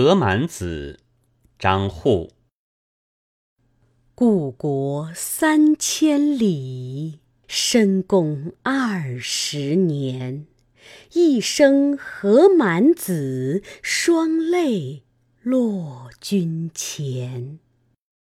何满子，张祜。故国三千里，深宫二十年。一生何满子，双泪落君前。